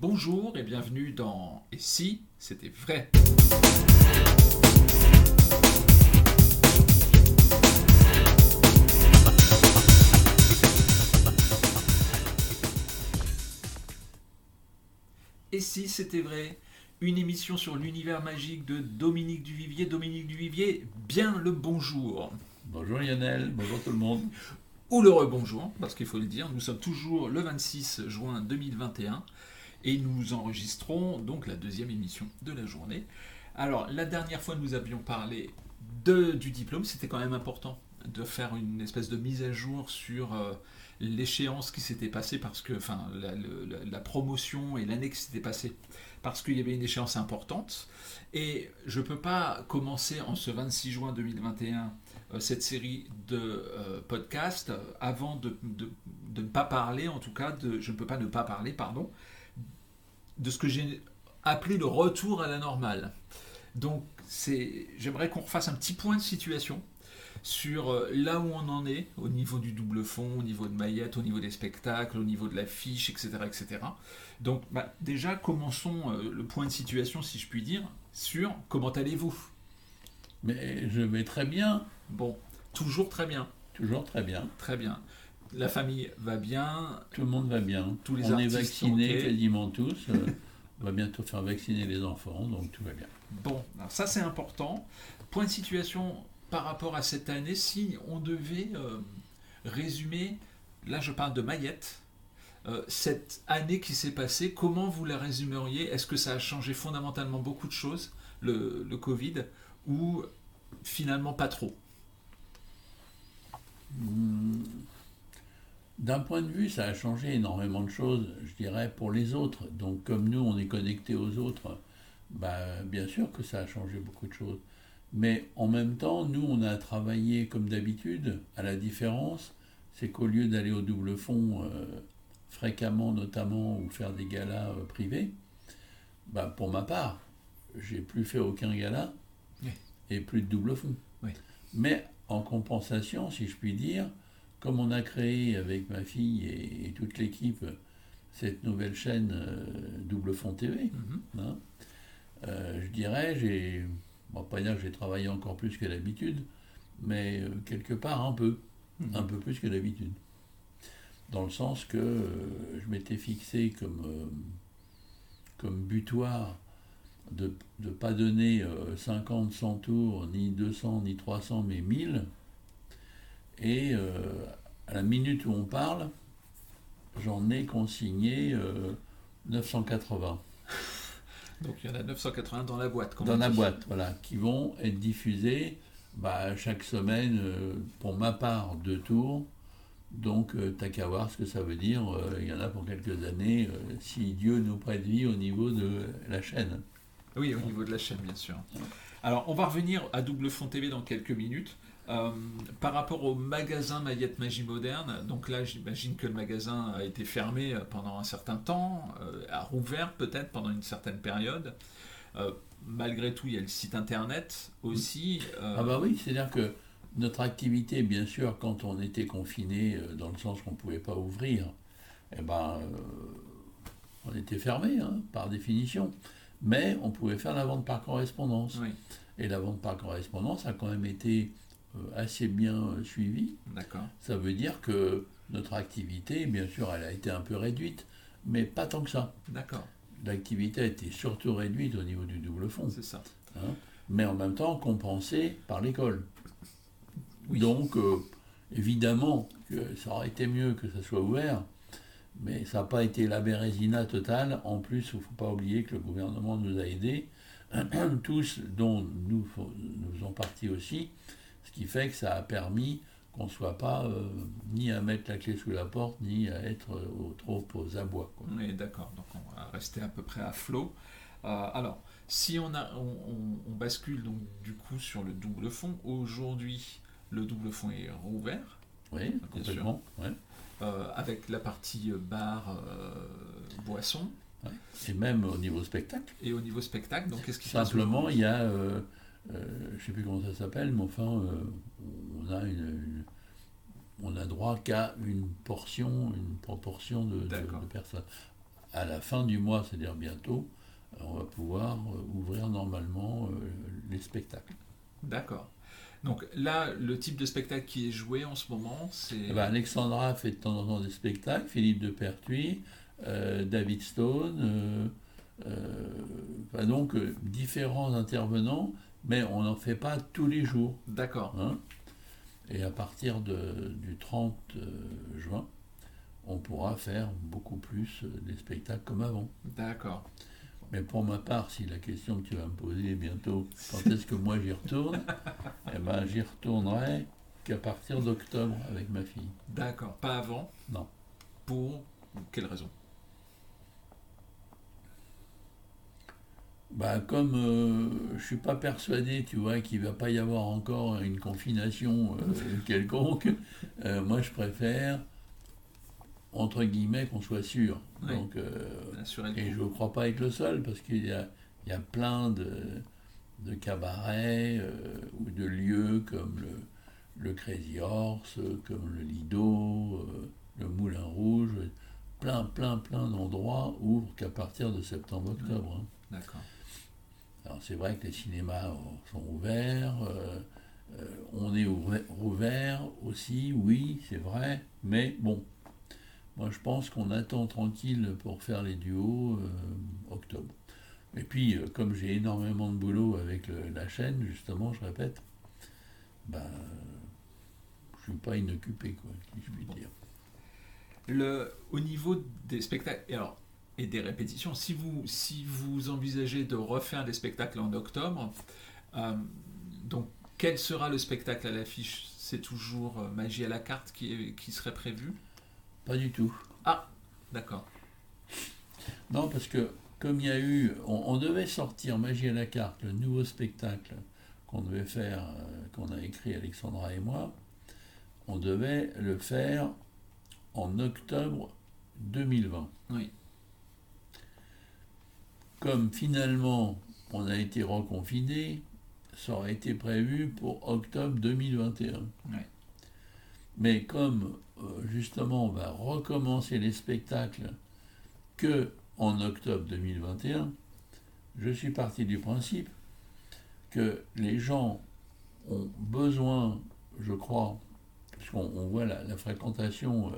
Bonjour et bienvenue dans Et si c'était vrai? Et si c'était vrai? Une émission sur l'univers magique de Dominique Duvivier. Dominique Duvivier, bien le bonjour. Bonjour Lionel, bonjour tout le monde. Ou le rebonjour, parce qu'il faut le dire, nous sommes toujours le 26 juin 2021 et nous enregistrons donc la deuxième émission de la journée. Alors, la dernière fois, nous avions parlé de, du diplôme, c'était quand même important de faire une espèce de mise à jour sur euh, l'échéance qui s'était passée, parce que, enfin, la, promotion et l'année qui s'était passée, parce qu'il y avait une échéance importante. Et je ne peux pas commencer en ce 26 juin 2021 euh, cette série de euh, podcasts avant de ne pas parler, en tout cas, de, je ne peux pas ne pas parler, pardon, de ce que j'ai appelé le retour à la normale. Donc, c'est, j'aimerais qu'on refasse un petit point de situation sur euh, là où on en est au niveau du double fond, au niveau de Mayette, au niveau des spectacles, au niveau de l'affiche, etc., etc. Donc, bah, déjà, commençons euh, le point de situation, si je puis dire, sur comment allez-vous? Mais je vais très bien, Bon, toujours très bien, toujours très bien. très bien. La famille va bien, Tout le monde va bien. Tous les On est vaccinés quasiment tous. Euh, on va bientôt faire vacciner les enfants, donc tout va bien. Bon, alors ça c'est important. Point de situation par rapport à cette année, si on devait euh, résumer, là je parle de Mayette, euh, cette année qui s'est passée, comment vous la résumeriez? Est-ce que ça a changé fondamentalement beaucoup de choses, le, le Covid, ou finalement pas trop? Hmm. D'un point de vue, ça a changé énormément de choses, je dirais, pour les autres. Donc comme nous, on est connectés aux autres, bah, bien sûr que ça a changé beaucoup de choses. Mais en même temps, nous, on a travaillé comme d'habitude, à la différence, c'est qu'au lieu d'aller au double fond euh, fréquemment, notamment, ou faire des galas euh, privés, bah, pour ma part, j'ai plus fait aucun gala Oui. et plus de double fond. Oui. Mais en compensation, si je puis dire, comme on a créé avec ma fille et, et toute l'équipe cette nouvelle chaîne euh, Double Fond TV, Mhm. hein, euh, je dirais, j'ai, on va pas dire que j'ai travaillé encore plus que d'habitude, mais euh, quelque part un peu, Mhm. un peu plus que d'habitude. Dans le sens que euh, je m'étais fixé comme, comme butoir de ne pas donner euh, 50, 100 tours, ni 200, ni 300, mais 1000. Et euh, à la minute où on parle, j'en ai consigné euh, 980 Donc il y en a 980 dans la boîte. comme dans la boîte, voilà, qui vont être diffusés bah, chaque semaine, euh, pour ma part, deux tours. Donc, euh, t'as qu'à voir ce que ça veut dire. euh, Il y en a pour quelques années, euh, si Dieu nous prête vie au niveau de la chaîne. Oui, au niveau de la chaîne, bien sûr. Alors, on va revenir à Double Fond TV dans quelques minutes. Euh, par rapport au magasin Mayette Magie Moderne, donc là, j'imagine que le magasin a été fermé euh, pendant un certain temps, euh, a rouvert peut-être pendant une certaine période. Euh, malgré tout, il y a le site internet aussi. Ah bah oui, c'est-à-dire que notre activité, bien sûr, quand on était confiné, dans le sens qu'on ne pouvait pas ouvrir, eh ben, on était fermé, hein, par définition. Mais on pouvait faire la vente par correspondance. Oui, Et la vente par correspondance a quand même été assez bien euh, suivie. d'accord. Ça veut dire que notre activité, bien sûr, elle a été un peu réduite, mais pas tant que ça. D'accord, L'activité a été surtout réduite au niveau du double fond, c'est ça. hein, mais en même temps compensée par l'école. Oui. Donc, euh, évidemment que ça aurait été mieux que ça soit ouvert, mais ça n'a pas été la bérésina totale. En plus, il ne faut pas oublier que le gouvernement nous a aidés, tous, dont nous, nous faisons partie aussi, ce qui fait que ça a permis qu'on ne soit pas euh, ni à mettre la clé sous la porte, ni à être euh, trop aux abois. quoi. On est d'accord, donc on va rester à peu près à flot. Euh, alors, si on, a, on, on- on bascule donc du coup sur le double fond, aujourd'hui le double fond est rouvert, Oui, Bien complètement. ouais. avec la partie bar, boisson, Et même au niveau spectacle. et au niveau spectacle, donc qu'est-ce qui se passe Simplement, il y a, je ne sais plus comment ça s'appelle, mais enfin, euh, on a une, une- on a droit qu'à une portion, une proportion de, de- D'accord. de personnes. à la fin du mois, c'est-à-dire bientôt, on va pouvoir ouvrir normalement les spectacles. D'accord. Donc là, le type de spectacle qui est joué en ce moment, c'est... Eh ben, Alexandra fait de temps en temps des spectacles, Philippe de Pertuis, David Stone, donc différents intervenants, mais on n'en fait pas tous les jours. D'accord. Hein. et à partir de, du 30 juin, on pourra faire beaucoup plus des spectacles comme avant. D'accord. Mais pour ma part, si la question que tu vas me poser bientôt, quand est-ce que moi j'y retourne Eh ben, j'y retournerai qu'à partir d'octobre avec ma fille. D'accord, pas avant? Non. Pour quelle raison? Bah, comme euh, je suis pas persuadé, tu vois, qu'il va pas y avoir encore une confination euh, quelconque, euh, moi je préfère entre guillemets, qu'on soit sûr. Donc, euh, et je ne crois pas être le seul, parce qu'il y a, il y a plein de, de cabarets ou de lieux comme le, le Crazy Horse, comme le Lido, le Moulin Rouge, plein, plein, plein d'endroits ouvrent qu'à partir de septembre-octobre. Hein. D'accord. Alors c'est vrai que les cinémas sont ouverts, on est ouvert, aussi, oui, c'est vrai, mais bon, moi, je pense qu'on attend tranquille pour faire les duos euh, octobre. Et puis, euh, comme j'ai énormément de boulot avec la chaîne, justement, je répète, ben, je suis pas inoccupé, quoi, si je puis dire. Le, au niveau des spectacles alors, et des répétitions, si vous, si vous envisagez de refaire des spectacles en octobre, euh, donc quel sera le spectacle à l'affiche? C'est toujours Magie à la carte qui, qui serait prévu? Pas du tout. Ah, d'accord. Non, parce que comme il y a eu, on, devait sortir Magie à la carte, le nouveau spectacle qu'on devait faire, euh, qu'on a écrit Alexandra et moi, on devait le faire en octobre 2020. Oui. Comme finalement on a été reconfiné, ça aurait été prévu pour octobre 2021. Oui. Mais comme euh, justement, on va recommencer les spectacles que en octobre 2021, je suis parti du principe que les gens ont besoin, je crois, puisqu'on voit la, fréquentation, euh,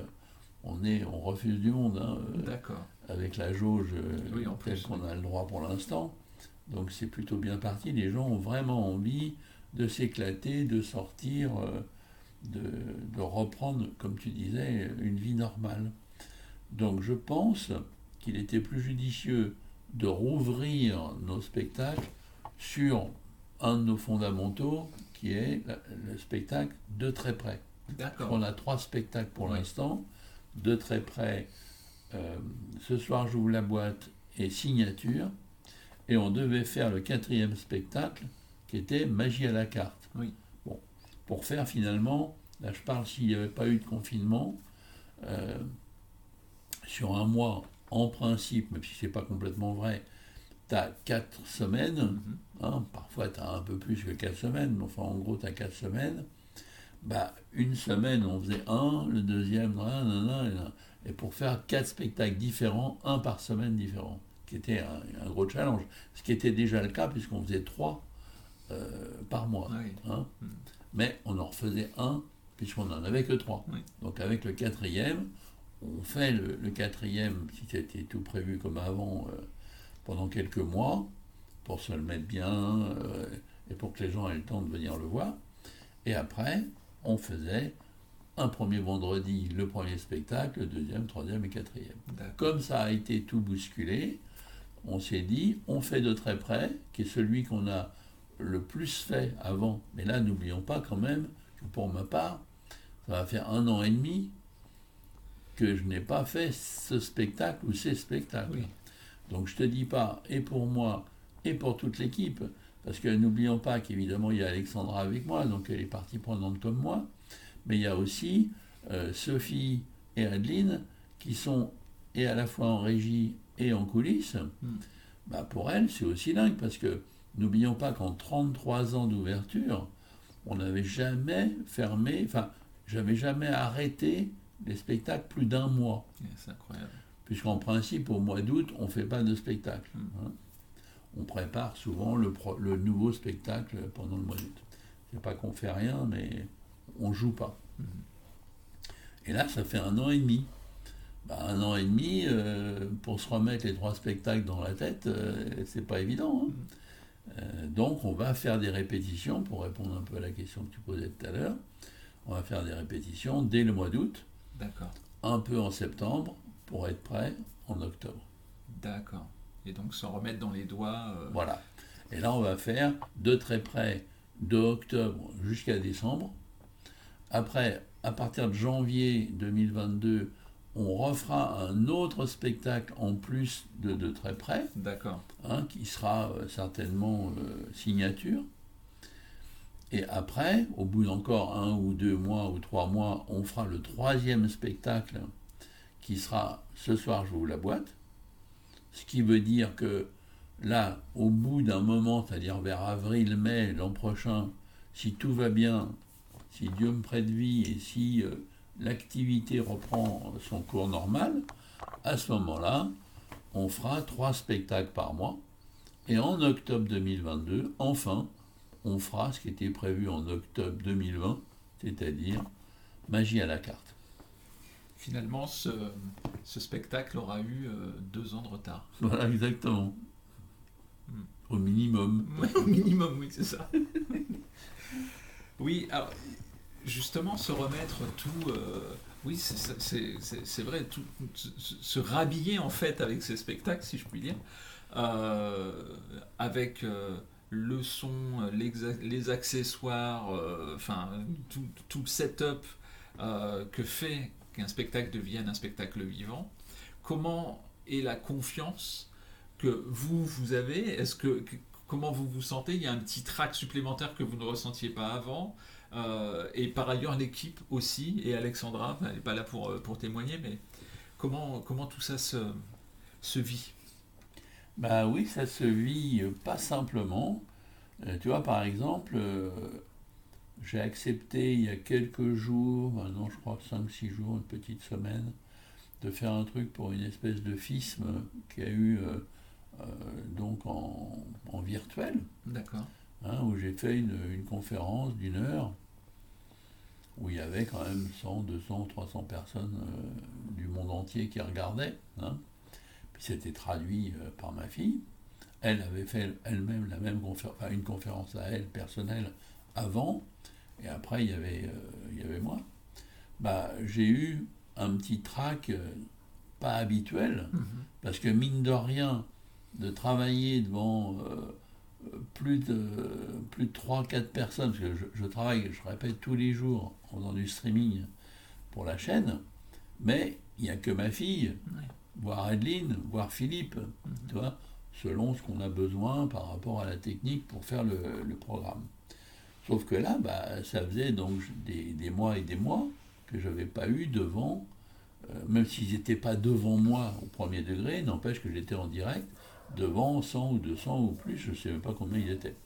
on, est, on refuse du monde, hein, euh, avec la jauge oui, telle qu'on a le droit pour l'instant. Donc c'est plutôt bien parti. Les gens ont vraiment envie de s'éclater, de sortir de, reprendre, comme tu disais, une vie normale. Donc je pense qu'il était plus judicieux de rouvrir nos spectacles sur un de nos fondamentaux, qui est le spectacle de très près. On a trois spectacles pour l'instant, de très près. Euh, ce soir j'ouvre la boîte et signature. Et on devait faire le quatrième spectacle, qui était Magie à la carte. Oui pour faire finalement, là je parle s'il n'y avait pas eu de confinement, euh, sur un mois, en principe, même si ce n'est pas complètement vrai, tu as quatre semaines, mm-hmm. hein, parfois tu as un peu plus que quatre semaines, mais enfin en gros tu as quatre semaines, bah, une semaine on faisait un, le deuxième, et pour faire quatre spectacles différents, un par semaine différent, qui était un, gros challenge, ce qui était déjà le cas puisqu'on faisait trois euh, par mois. Hein. Mm mais on en refaisait un, puisqu'on n'en avait que trois. Donc avec le quatrième, on fait le, quatrième, si c'était tout prévu comme avant, euh, pendant quelques mois, pour se le mettre bien, euh, et pour que les gens aient le temps de venir le voir. Et après, on faisait un premier vendredi le premier spectacle, le deuxième, troisième et quatrième. Comme ça a été tout bousculé, on s'est dit, on fait de très près, qui est celui qu'on a le plus fait avant. Mais là, n'oublions pas quand même que pour ma part, ça va faire un an et demi que je n'ai pas fait ce spectacle ou ces spectacles. Donc je te dis pas, et pour moi, et pour toute l'équipe, parce que n'oublions pas qu'évidemment il y a Alexandra avec moi, donc elle est partie prenante comme moi, mais il y a aussi euh, Sophie et Adeline qui sont et à la fois en régie et en coulisses. Hmm. Bah pour elles, c'est aussi dingue parce que N'oublions pas qu'en 33 ans d'ouverture, on n'avait jamais fermé, enfin, j'avais jamais arrêté les spectacles plus d'un mois. C'est incroyable. puisqu'en principe, au mois d'août, on ne fait pas de spectacle. Mm. hein. On prépare souvent le, pro- le nouveau spectacle pendant le mois d'août. C'est pas qu'on fait rien, mais on joue pas. Mhm. Et là, ça fait un an et demi. Bah, un an et demi, euh, pour se remettre les trois spectacles dans la tête, euh, c'est pas évident. hein. Euh, donc, on va faire des répétitions, pour répondre un peu à la question que tu posais tout à l'heure. On va faire des répétitions dès le mois d'août, D'accord. un peu en septembre, pour être prêt en octobre. D'accord. Et donc se remettre dans les doigts. euh, Voilà. Et là, on va faire de très près de octobre jusqu'à décembre. Après, à partir de janvier 2022, on refera un autre spectacle en plus de de très près, D'accord. hein, qui sera euh, certainement euh, signature. Et après, au bout d'encore un ou deux mois ou trois mois, on fera le troisième spectacle qui sera Ce soir, je vous la boîte. Ce qui veut dire que là, au bout d'un moment, c'est-à-dire vers avril-mai l'an prochain, si tout va bien, si Dieu me prête vie et si euh, l'activité reprend son cours normal, à ce moment-là, on fera trois spectacles par mois. Et en octobre 2022, enfin, on fera ce qui était prévu en octobre 2020, c'est-à-dire magie à la carte. Finalement, ce, ce spectacle aura eu euh, deux ans de retard. Voilà, exactement. Hmm. Au minimum. Ouais, au minimum, oui, c'est ça. oui, alors, justement, se remettre tout. euh, oui, c'est- vrai, tout, se, se rhabiller en fait avec ces spectacles, si je puis dire, euh, avec euh, le son, les accessoires, enfin, tout, tout le setup que fait qu'un spectacle devienne un spectacle vivant. Comment est la confiance que vous, vous avez? Est-ce que, comment vous vous sentez? Il y a un petit trac supplémentaire que vous ne ressentiez pas avant. Euh, et par ailleurs, l'équipe aussi, et Alexandra, elle n'est pas là pour, euh, pour témoigner, mais comment, comment tout ça se, se vit? Bah oui, ça se vit pas simplement. Euh, tu vois, par exemple, j'ai accepté il y a quelques jours, maintenant je crois 5-6 jours, une petite semaine, de faire un truc pour une espèce de FISM qui a eu euh, euh, donc en, en virtuel, D'accord. hein, où j'ai fait une, une conférence d'une heure, où il y avait quand même 100, 200, 300 personnes euh, du monde entier qui regardaient. hein. Puis c'était traduit euh, par ma fille. Elle avait fait elle-même la même conférence, enfin une conférence à elle personnelle avant, et après il y avait, euh, il y avait moi. Bah, j'ai eu un petit trac euh, pas habituel, Mhm. parce que mine de rien, de travailler devant euh, plus de, plus de 3-4 personnes, parce que je, je travaille, je répète, tous les jours en faisant du streaming pour la chaîne, mais il n'y a que ma fille, Ouais. voire Adeline, voire Philippe, Mhm. tu vois, selon ce qu'on a besoin par rapport à la technique pour faire le, le programme. Sauf que là, bah, ça faisait donc des, des mois et des mois que je n'avais pas eu devant, euh, même s'ils n'étaient pas devant moi au premier degré, n'empêche que j'étais en direct, devant 100 ou 200 ou plus, je ne sais même pas combien ils étaient.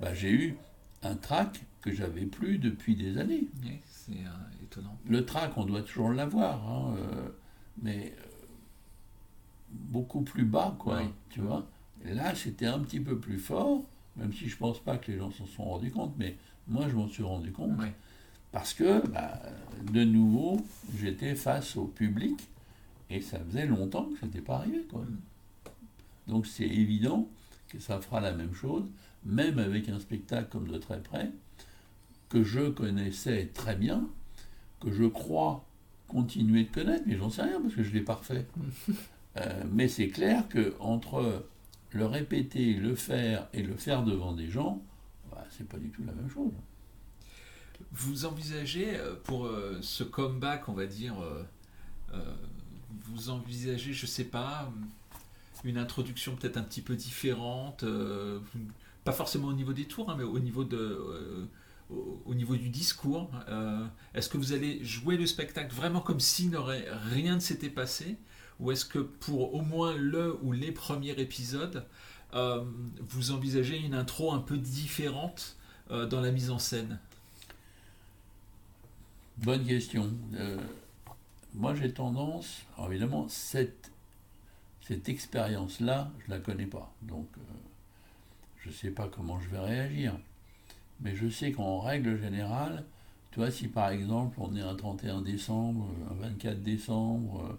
Bah, J'ai eu un trac que j'avais plus depuis des années. Oui, c'est euh, étonnant. Le trac, on doit toujours l'avoir, hein, euh, mais beaucoup plus bas, quoi, Oui. tu vois. Là, c'était un petit peu plus fort, même si je pense pas que les gens s'en sont rendus compte, mais moi, je m'en suis rendu compte, parce que, bah, de nouveau, j'étais face au public, et ça faisait longtemps que ce n'était pas arrivé, quoi. Mm. Donc, c'est évident que ça fera la même chose, même avec un spectacle comme de très près, que je connaissais très bien, que je crois continuer de connaître, mais j'en sais rien parce que je l'ai pas refait. Euh, mais c'est clair que entre le répéter, le faire et le faire devant des gens, bah, c'est pas du tout la même chose. Vous envisagez euh, pour euh, ce comeback, on va dire, euh, vous envisagez, je sais pas, une introduction peut-être un petit peu différente, pas forcément au niveau des tours, hein, mais au niveau du discours. est-ce que vous allez jouer le spectacle vraiment comme si n'aurait rien ne s'était passé, ou est-ce que pour au moins le ou les premiers épisodes, euh, vous envisagez une intro un peu différente euh, dans la mise en scène? Bonne question. Euh, moi, j'ai tendance, alors évidemment, cette cette expérience-là, je ne la connais pas. Donc, je ne sais pas comment je vais réagir. Mais je sais qu'en règle générale, tu vois, si par exemple on est un 31 décembre, un 24 décembre,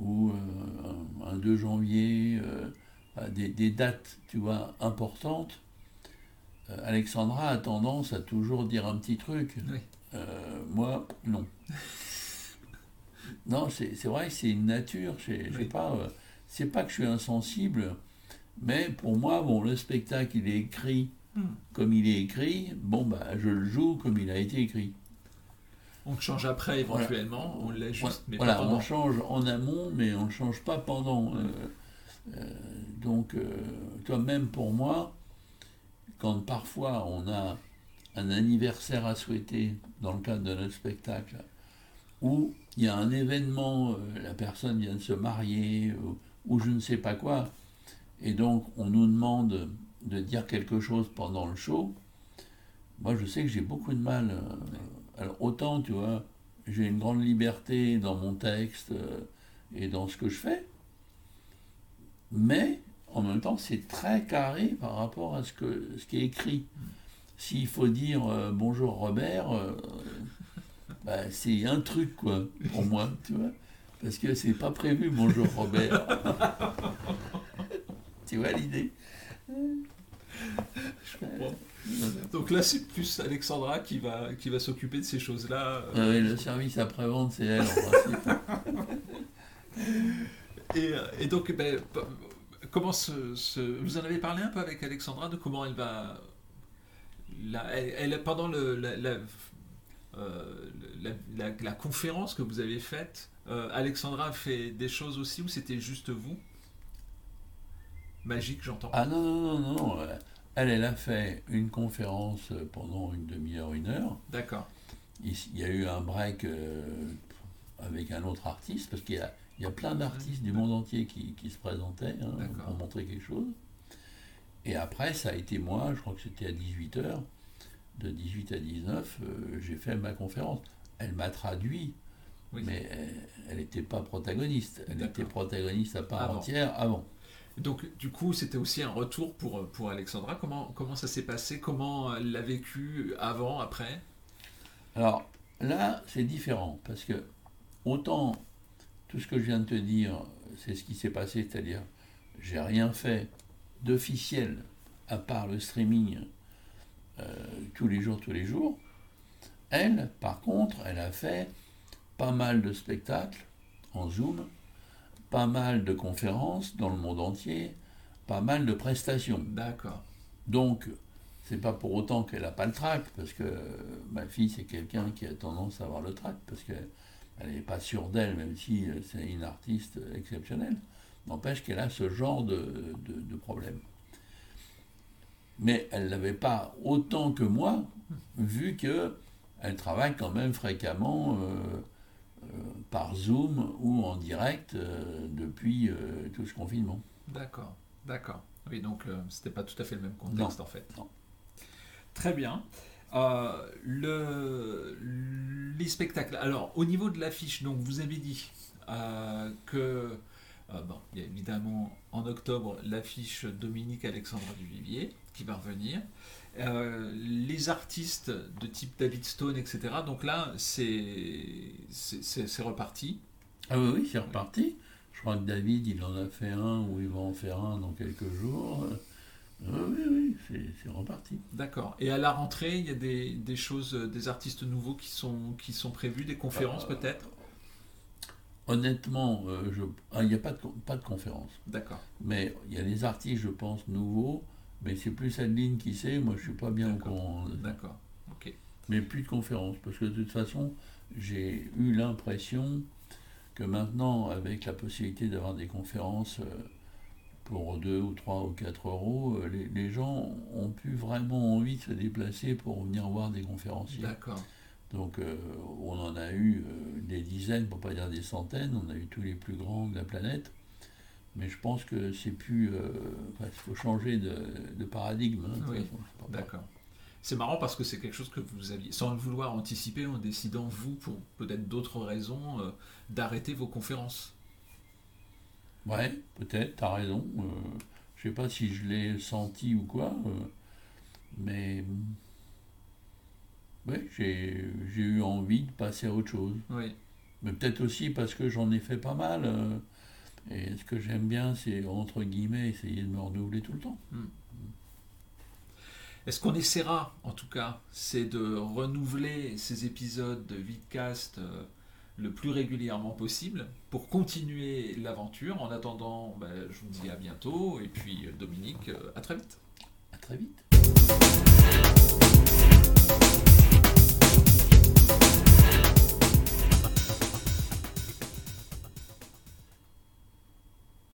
ou euh, un 2 janvier, des, des, dates, tu vois, importantes, Alexandra a tendance à toujours dire un petit truc. moi, non. non, c'est vrai, c'est une nature, je sais pas c'est pas que je suis insensible, mais pour moi, bon, le spectacle, il est écrit hmm. comme il est écrit, bon, bah, je le joue comme il a été écrit. On le change après éventuellement, on l'ajuste, mais voilà, on change en amont, mais on ne change pas pendant. Euh, euh, donc, euh, toi, même pour moi, quand parfois on a un anniversaire à souhaiter dans le cadre de notre spectacle, où il y a un événement, la personne vient de se marier, ou je ne sais pas quoi, et donc on nous demande de dire quelque chose pendant le show, moi je sais que j'ai beaucoup de mal. Euh, alors autant, tu vois, j'ai une grande liberté dans mon texte euh, et dans ce que je fais, mais en même temps c'est très carré par rapport à ce, que, ce qui est écrit. S'il faut dire euh, bonjour Robert, bah, c'est un truc quoi pour moi, tu vois. Parce que c'est pas prévu, bonjour Robert. tu vois l'idée? Donc là, c'est plus Alexandra qui va, qui va s'occuper de ces choses-là. Euh. Ah oui, le service après-vente, c'est elle en principe. et, et, donc, ben, comment ce, vous en avez parlé un peu avec Alexandra de comment elle va. elle, pendant le, la, euh, la, la, conférence que vous avez faite, euh, Alexandra a fait des choses aussi ou c'était juste vous? Magique, j'entends. Ah non, non, non, non. Elle, elle a fait une conférence pendant une demi-heure, une heure. D'accord. Il, y a eu un break euh, avec un autre artiste, parce qu'il y a, il y a plein d'artistes du monde entier qui, qui se présentaient hein, pour montrer quelque chose. Et après, ça a été moi, je crois que c'était à 18h, de 18 à 19, euh, j'ai fait ma conférence. Elle m'a traduit mais elle n'était pas protagoniste. Elle était protagoniste à part entière avant. Donc, du coup, c'était aussi un retour pour, pour Alexandra. Comment, comment ça s'est passé? Comment elle l'a vécu avant, après? Alors, là, c'est différent. Parce que, autant tout ce que je viens de te dire, c'est ce qui s'est passé, c'est-à-dire, j'ai rien fait d'officiel à part le streaming euh, tous les jours, tous les jours. Elle, par contre, elle a fait pas mal de spectacles en Zoom, pas mal de conférences dans le monde entier, pas mal de prestations. D'accord. Donc, c'est pas pour autant qu'elle n'a pas le trac, parce que ma fille, c'est quelqu'un qui a tendance à avoir le trac, parce qu'elle n'est pas sûre d'elle, même si c'est une artiste exceptionnelle. N'empêche qu'elle a ce genre de, de, problème. Mais elle n'avait pas autant que moi, vu qu'elle travaille quand même fréquemment. Euh, euh, par Zoom ou en direct euh, depuis euh, tout ce confinement. D'accord, d'accord. Oui, donc c'était pas tout à fait le même contexte en fait. Très bien. le, les spectacles. Alors, au niveau de l'affiche, donc vous avez dit que bon, il y a évidemment en octobre l'affiche Dominique Alexandra Duvivier qui va revenir. Euh, les artistes de type David Stone, etc. Donc là, c'est reparti. Ah oui, oui c'est reparti. Je crois que David, il en a fait un ou il va en faire un dans quelques jours. Euh, oui, oui, c'est reparti. D'accord. Et à la rentrée, il y a des, des, choses, des artistes nouveaux qui sont, qui sont prévus, des conférences euh, peut-être? Honnêtement, je... Ah, il n'y a pas de, pas de conférence. D'accord. Mais il y a des artistes, je pense, nouveaux mais c'est plus Adeline qui sait, moi je suis pas bien au courant. D'accord, ok. Mais plus de conférences, parce que de toute façon, j'ai eu l'impression que maintenant, avec la possibilité d'avoir des conférences euh, pour 2 ou 3 ou 4 euros, euh, les, gens ont plus vraiment envie de se déplacer pour venir voir des conférenciers. D'accord. Donc euh, on en a eu des dizaines, pour pas dire des centaines, on a eu tous les plus grands de la planète. Mais je pense que c'est plus. Euh, il faut changer de, paradigme. Hein, oui, d'accord. C'est marrant parce que c'est quelque chose que vous aviez, sans le vouloir anticiper, en décidant, vous, pour peut-être d'autres raisons, euh, d'arrêter vos conférences. Ouais, peut-être, t'as raison. Euh, je sais pas si je l'ai senti ou quoi, euh, mais ouais, j'ai eu envie de passer à autre chose. Oui. Mais peut-être aussi parce que j'en ai fait pas mal. euh, et ce que j'aime bien, c'est entre guillemets essayer de me renouveler tout le temps. Est-ce qu'on essaiera, en tout cas, c'est de renouveler ces épisodes de Vidcast euh, le plus régulièrement possible pour continuer l'aventure. En attendant, ben, je vous dis à bientôt et puis euh, Dominique, euh, à très vite. À très vite.